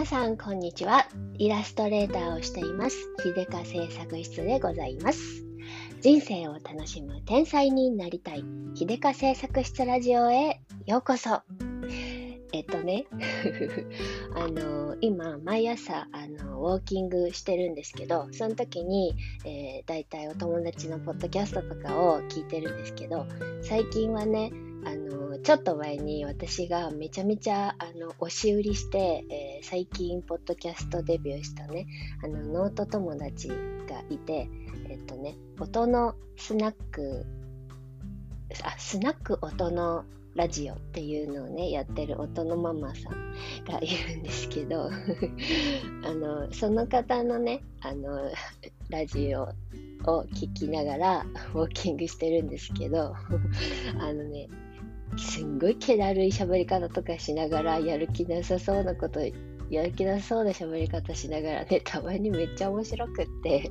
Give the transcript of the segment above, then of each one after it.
皆さんこんにちは。イラストレーターをしています。秀香製作室でございます。人生を楽しむ天才になりたい。秀香製作室ラジオへようこそ。ね。あの今毎朝あのウォーキングしてるんですけどその時に、えー、だいたいお友達のポッドキャストとかを聞いてるんですけど最近はねあのちょっと前に私がめちゃめちゃあの押し売りして、えー、最近ポッドキャストデビューしたねあのノート友達がいてえっとね音のスナックあスナック音のラジオっていうのをねやってる音のママさんがいるんですけど あのその方のねあのラジオを聞きながらウォーキングしてるんですけど あのねすんごい気だるい喋り方とかしながらやる気なさそうなことやる気なそうな喋り方しながらねたまにめっちゃ面白くって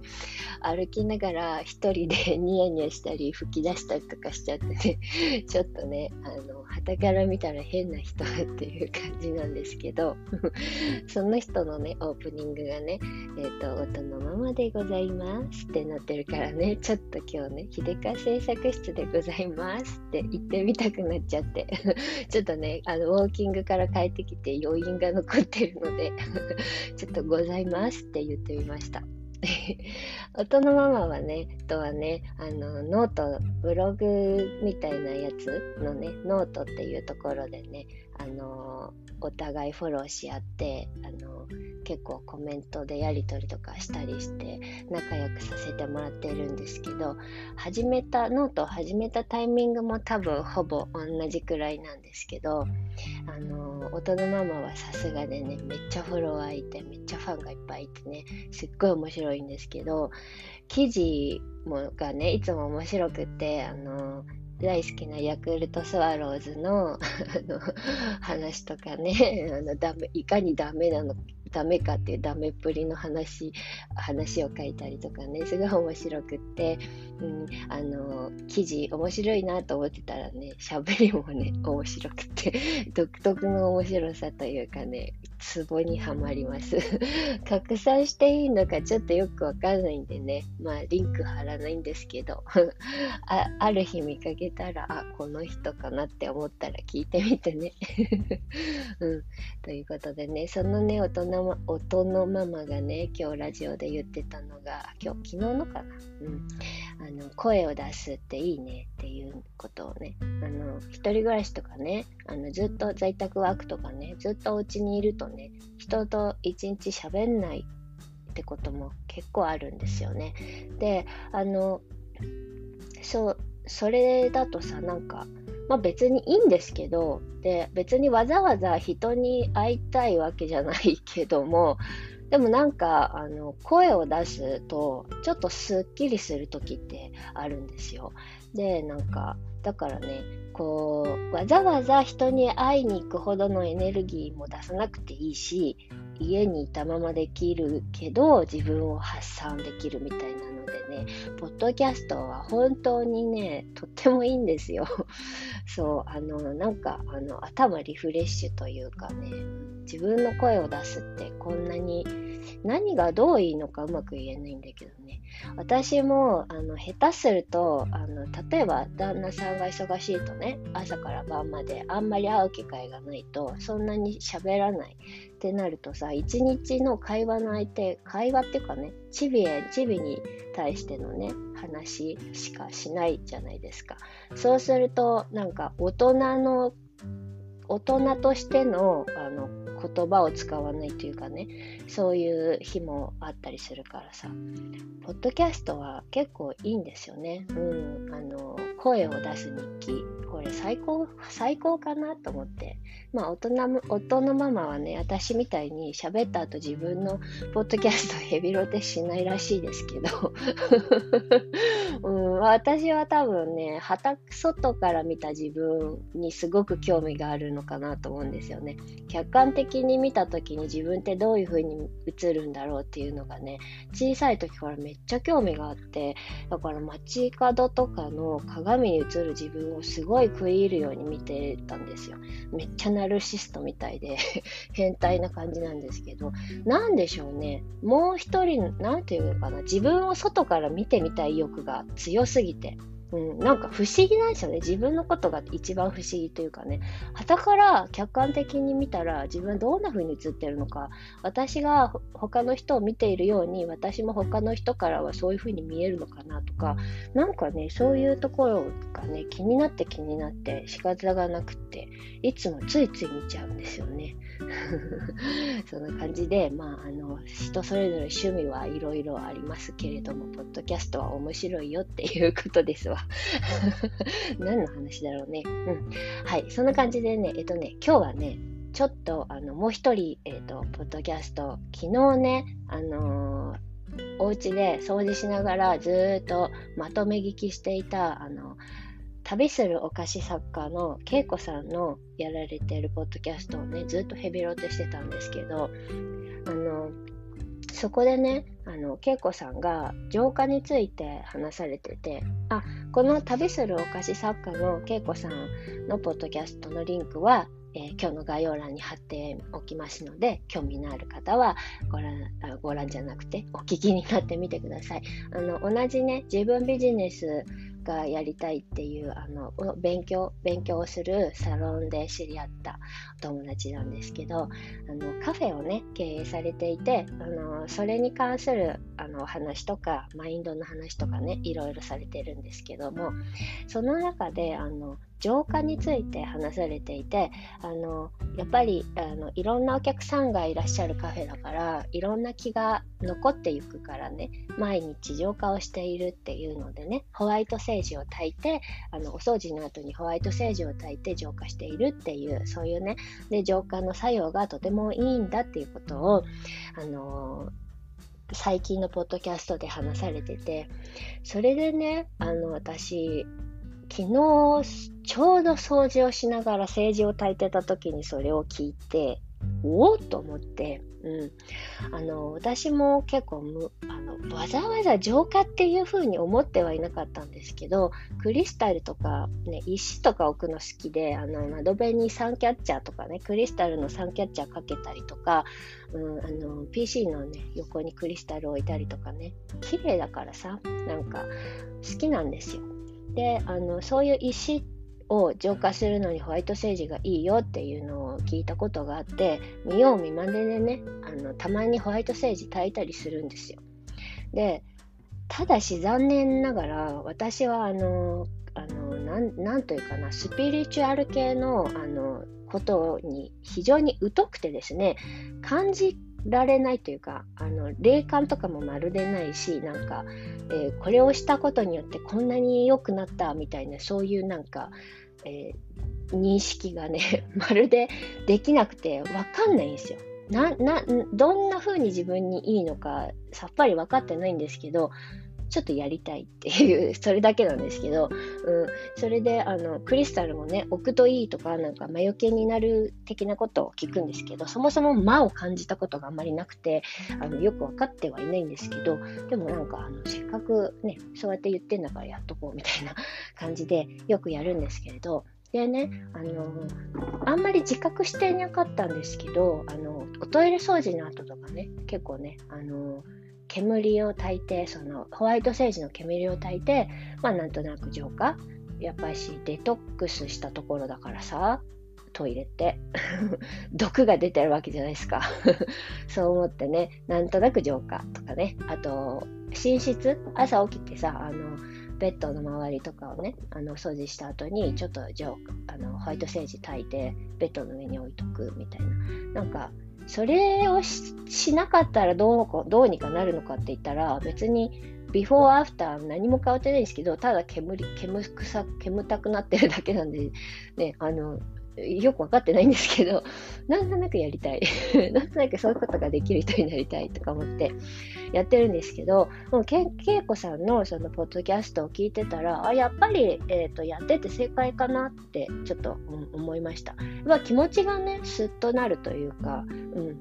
歩きながら一人で ニヤニヤしたり吹き出したりとかしちゃってねちょっとねあの旗から見たら変な人っていう感じなんですけど その人のねオープニングがねえっ、ー、と音のままでございますってなってるからねちょっと今日ね秀川製作室でございますって言ってみたくなっちゃって ちょっとねあのウォーキングから帰ってきて余韻が残ってるのので ちょっとございますって言ってみました。音のママはね、とはね、あの、 note、ブログみたいなやつのね、ノートっていうところでね、あの、お互いフォローし合って、あの、結構コメントでやり取りとかしたりして仲良くさせてもらってるんですけど始めたノートを始めたタイミングも多分ほぼ同じくらいなんですけどあの音のママはさすがでねめっちゃフォロワーいてめっちゃファンがいっぱいいてねすっごい面白いんですけど記事もがねいつも面白くてあの大好きなヤクルトスワローズの あの話とかねあのダメいかにダメなのダメかっていうダメっぷりの話話を書いたりとかねすごい面白くって、うん、あの記事面白いなと思ってたらね喋りもね面白くて 独特の面白さというかねツボにはまります。拡散していいのかちょっとよくわかんないんでねまあリンク貼らないんですけど あある日見かけたらあこの人かなって思ったら聞いてみてね、うん、ということでねそのね大人の音のママがね今日ラジオで言ってたのが今日昨日のかな、うん、あの声を出すっていいねっていうことをねあの一人暮らしとかねあのずっと在宅ワークとかねずっとお家にいるとね人と一日喋んないってことも結構あるんですよね。であのそうそれだとさなんかまあ、別にいいんですけどで別にわざわざ人に会いたいわけじゃないけどもでもなんかあの声を出すとちょっとすっきりする時ってあるんですよ。でなんかだからねこうわざわざ人に会いに行くほどのエネルギーも出さなくていいし家にいたままできるけど自分を発散できるみたいなのでポッドキャストは本当にねとってもいいんですよ。そうあのなんかあの頭リフレッシュというかね自分の声を出すってこんなに何がどういいのかうまく言えないんだけどね。私もあの下手するとあの例えば旦那さんが忙しいとね朝から晩まであんまり会う機会がないとそんなに喋らないってなるとさ一日の会話の相手会話っていうかねチビへチビに対してのね話しかしないじゃないですかそうするとなんか大人の大人としてのあの言葉を使わないというかねそういう日もあったりするからさポッドキャストは結構いいんですよね。うん、あの声を出す日記。これ最高最高かなと思って。まあ大人夫のママはね私みたいに喋った後自分のポッドキャストヘビロテしないらしいですけど。う 私は多分ね、外から見た自分にすごく興味があるのかなと思うんですよね。客観的に見た時に自分ってどういう風に映るんだろうっていうのがね、小さい時からめっちゃ興味があって、だから街角とかの鏡に映る自分をすごい食い入るように見てたんですよ。めっちゃナルシストみたいで 変態な感じなんですけど、なんでしょうね。もう一人、なんていうのかな、自分を外から見てみたい欲が強すぎて、うん、なんか不思議なんですよね。自分のことが一番不思議というかね。旗から客観的に見たら自分どんな風に映ってるのか。私が他の人を見ているように私も他の人からはそういう風に見えるのかなとか。なんかね、そういうところがね、気になって気になって仕方がなくて、いつもついつい見ちゃうんですよね。そんな感じで、まあ、あの人それぞれ趣味はいろいろありますけれども、ポッドキャストは面白いよっていうことですわ。何の話だろうね。うん。はい、そんな感じでね、えっとね、今日はね、ちょっとあのもう一人、えっと、ポッドキャスト、昨日ね、あのーお家で掃除しながらずっとまとめ聞きしていたあの旅するお菓子作家の恵子さんのやられてるポッドキャストをねずっとヘビロテしてたんですけどあのそこでねあの恵子さんが浄化について話されててあこの旅するお菓子作家の恵子さんのポッドキャストのリンクはえー、今日の概要欄に貼っておきますので、興味のある方はご覧ご覧じゃなくてお聞きになってみてください。あの同じね、自分ビジネスがやりたいっていうあの勉強勉強をするサロンで知り合ったお友達なんですけどあのカフェをね経営されていてあのそれに関するあの話とかマインドの話とかねいろいろされてるんですけどもその中であの浄化について話されていてあのやっぱりあのいろんなお客さんがいらっしゃるカフェだからいろんな気が残っていくからね毎日浄化をしているっていうのでねホワイトセージを炊いてあのお掃除の後にホワイトセージを炊いて浄化しているっていうそういうねで浄化の作用がとてもいいんだっていうことをあの最近のポッドキャストで話されててそれでねあの私昨日ちょうど掃除をしながら政治を炊いてた時にそれを聞いて、おおと思って、うん、あの私も結構むあのわざわざ浄化っていう風に思ってはいなかったんですけどクリスタルとか、ね、石とか置くの好きであの窓辺にサンキャッチャーとかねクリスタルのサンキャッチャーかけたりとか、うん、あの PC の、ね、横にクリスタル置いたりとかね綺麗だからさなんか好きなんですよ。であのそういう石を浄化するのにホワイトセージがいいよっていうのを聞いたことがあって見よう見まねでねあのたまにホワイトセージ炊いたりするんですよ。でただし残念ながら私はあのあのなんというかなスピリチュアル系のあのことに非常に疎くてですね感じられないというかあの霊感とかもまるでないしなんか、えー、これをしたことによってこんなに良くなったみたいなそういうなんか、えー、認識がね まるでできなくて分かんないんですよ。ななどんな風に自分にいいのかさっぱり分かってないんですけどちょっとやりたいっていう、それだけなんですけど、うん、それであのクリスタルもね、置くといいとか、なんか魔除けになる的なことを聞くんですけど、そもそも魔を感じたことがあんまりなくて、あのよく分かってはいないんですけど、でもなんかあのせっかくね、そうやって言ってんだからやっとこうみたいな感じでよくやるんですけれど、でね、あのあんまり自覚していなかったんですけど、あのおトイレ掃除の後とかね、結構ね、あの煙を焚いてそのホワイトセージの煙を焚いてまあなんとなく浄化。やっぱりしデトックスしたところだからさトイレって。毒が出てるわけじゃないですか。そう思ってねなんとなく浄化とかね。あと寝室。朝起きてさあのベッドの周りとかをねあの掃除した後にちょっとあのホワイトセージ炊いてベッドの上に置いとくみたいな。なんかそれをしなかったらどうどうにかなるのかって言ったら別にビフォーアフター何も変わってないんですけどただ煙煙臭煙たくなってるだけなんで、ね、あのよく分かってないんですけど、なんとなくやりたい。なんとなくそういうことができる人になりたいとか思ってやってるんですけど、もうけいこさんのそのポッドキャストを聞いてたら、あ、やっぱり、えーと、やってて正解かなってちょっと思いました。まあ、気持ちがね、スッとなるというか、うん、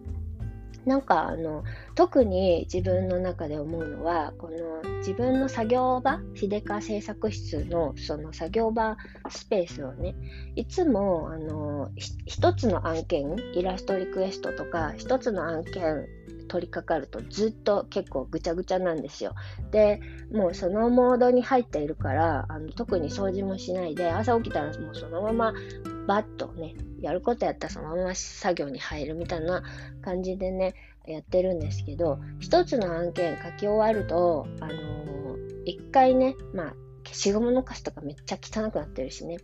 なんかあの特に自分の中で思うのはこの自分の作業場秀川製作室のその作業場スペースをねいつもあの一つの案件イラストリクエストとか一つの案件取り掛かるとずっと結構ぐちゃぐちゃなんですよ。で、もうそのモードに入っているから、あの特に掃除もしないで、朝起きたらもうそのままバッとね、やることやったらそのまま作業に入るみたいな感じでね、やってるんですけど、一つの案件書き終わると、あのー、一回ね、まあ、消しゴムのカスとかめっちゃ汚くなってるしね。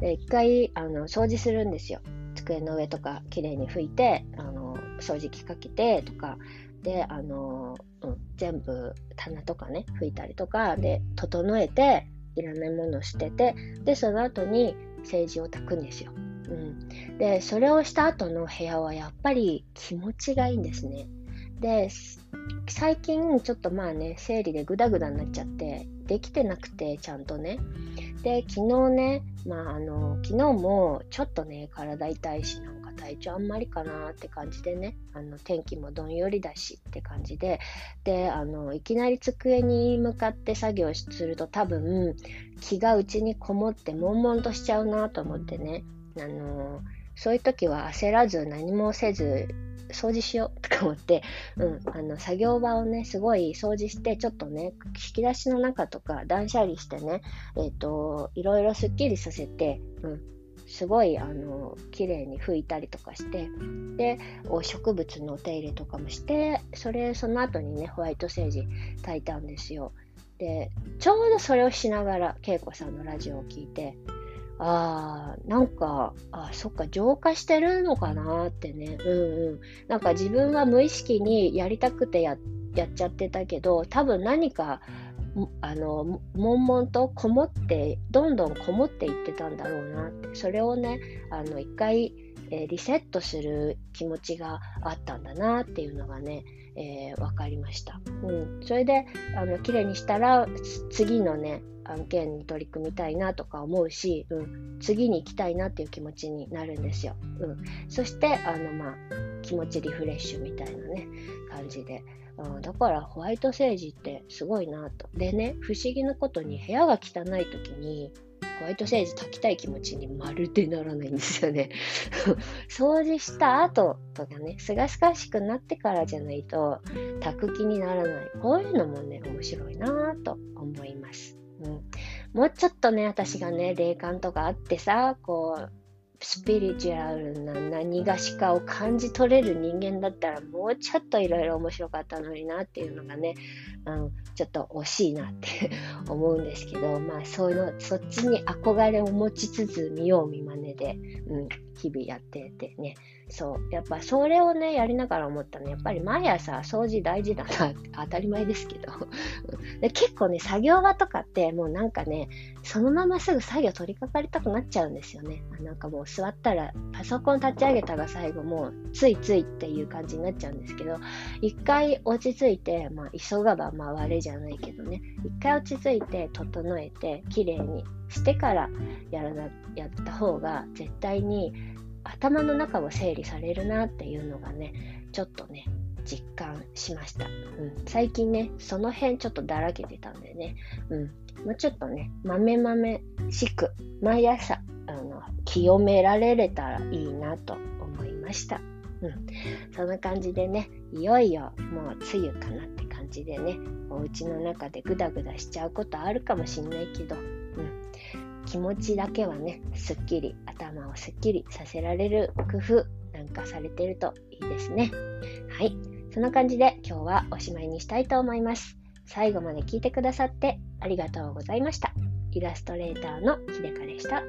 で、一回、あの、掃除するんですよ。机の上とかきれいに拭いて、あの、掃除機かけてとか、で、あの、うん、全部棚とかね、拭いたりとか、で、整えて、いらないものを捨てて、で、その後に政治を炊くんですよ。うん、でそれをした後の部屋はやっぱり気持ちがいいんですね。で最近ちょっとまあね生理でグダグダになっちゃってできてなくてちゃんとね。で昨日ねまああの昨日もちょっとね体痛いしなんか体調あんまりかなって感じでねあの天気もどんよりだしって感じで。であのいきなり机に向かって作業すると多分気が内にこもって悶々としちゃうなと思ってね。あのそういう時は焦らず何もせず掃除しようとか思って、うん、あの作業場をねすごい掃除してちょっとね引き出しの中とか断捨離してねえっ、ー、といろいろすっきりさせて、うん、すごいあの綺麗に拭いたりとかしてで植物のお手入れとかもしてそれその後にねホワイトセージ炊いたんですよ。でちょうどそれをしながら恵子さんのラジオを聞いてああ、なんか、あそっか、浄化してるのかなってね。うんうん。なんか自分は無意識にやりたくてややっちゃってたけど、多分何か、あの、悶々とこもって、どんどんこもっていってたんだろうなって。それをね、あの、一回、えー、リセットする気持ちがあったんだなっていうのがね、えー、分かりました。うん。それで、あの、綺麗にしたら、次のね、案件に取り組みたいなとか思うし、うん、次に行きたいなっていう気持ちになるんですよ。うん、そしてあの、まあ、気持ちリフレッシュみたいなね感じで、うん、だからホワイトセージってすごいなと。でね不思議なことに部屋が汚い時にホワイトセージ炊きたい気持ちにまるでならないんですよね。掃除した後とかね、すがすがしくなってからじゃないと炊く気にならない。こういうのもね、面白いなぁと思います。うん、もうちょっとね、私がね、霊感とかあってさ、こう、スピリチュアルな何がしかを感じ取れる人間だったらもうちょっといろいろ面白かったのになっていうのがね、うん、ちょっと惜しいなって 思うんですけど、まあそういうの、そっちに憧れを持ちつつ見よう見まねで、うん、日々やっててね、そう。やっぱそれをね、やりながら思ったの、やっぱり毎朝掃除大事だなって当たり前ですけど。で結構ね、作業場とかってもうなんかね、そのまますぐ作業取り掛かりたくなっちゃうんですよね。なんかもう座ったらパソコン立ち上げたが最後もうついついっていう感じになっちゃうんですけど、一回落ち着いて、まあ急がば回れじゃないけどね、一回落ち着いて整えて綺麗にしてからやらなやった方が絶対に頭の中を整理されるなっていうのがね、ちょっとね、実感しました。うん、最近ね、その辺ちょっとだらけてたんでね、うん、もうちょっとね、豆豆しく、毎朝、あの、清められれたらいいなと思いました。うん、そんな感じでね、いよいよもう梅雨かなって感じでね、お家の中でグダグダしちゃうことあるかもしんないけど、うん、気持ちだけはね、すっきり、頭をすっきりさせられる工夫なんかされてるといいですね。はい。そんな感じで今日はおしまいにしたいと思います。最後まで聞いてくださってありがとうございました。イラストレーターのひでかでした。